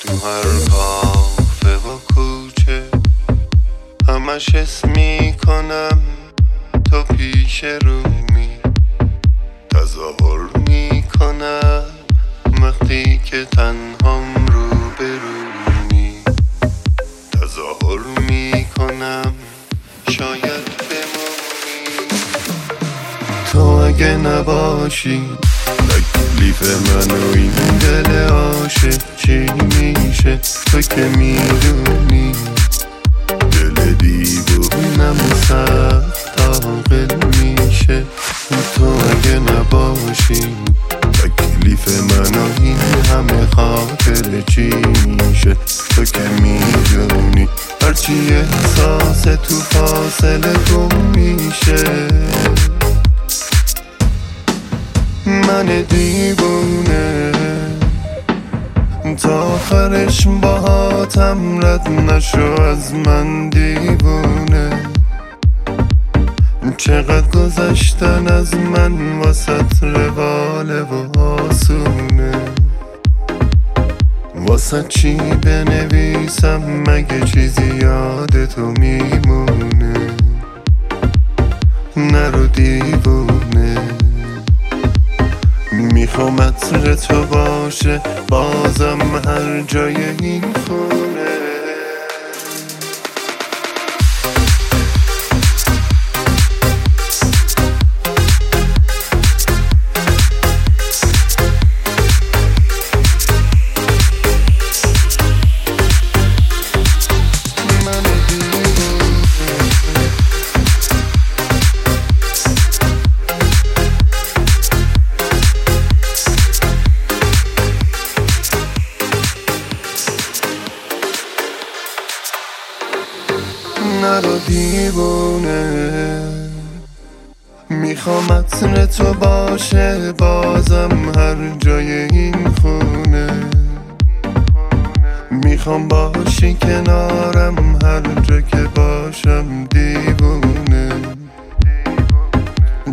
تو هر کافه و کوچه همش اسم می‌کنم تو پیش رومی تظاهر می‌کنم وقتی که تنهام رو برومی تظاهر می‌کنم شاید بمونی. تو اگه نباشی تکلیف من و این دل عاشق چی میشه؟ تو که می‌دونی. دل دیوونم سخت عاقل میشه. تو اگه نباشی تکلیف من و این همه خاطر چی میشه؟ تو که می‌دونی. هرچی احساس تو فاصله گم میشه. من دیوونه. تا آخرش باهاتم رد نشو از من دیوونه. چقدر گذشتن از من واسط رواله و آسونه. واسه چی بنویسم مگه چیزی یاد تو میمونه؟ نرو دیوونه. می‌خوام عطر تو باشه بازم هر جای این خونه. نرو دیوونه. می‌خوام عطر تو باشه بازم هر جای این خونه. می‌خوام باشی کنارم هر جا که باشم دیوونه.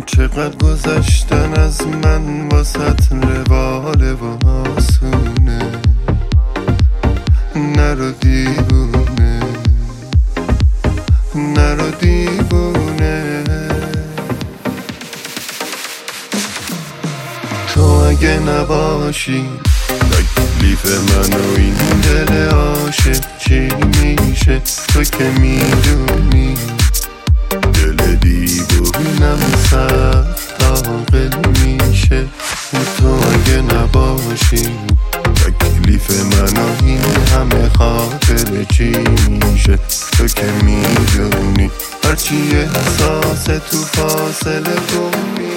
چقدر گذشتن از من واسط رواله و آسونه. اگه نباشی. تکلیف من و این دل عاشق چی میشه؟ تو که می‌دونی. دل دیوونم سخت عاقل میشه تو اگه نباشی. تکلیف من و این همه خاطر چی میشه؟ تو که می‌دونی. هرچی احساس تو فاصله گم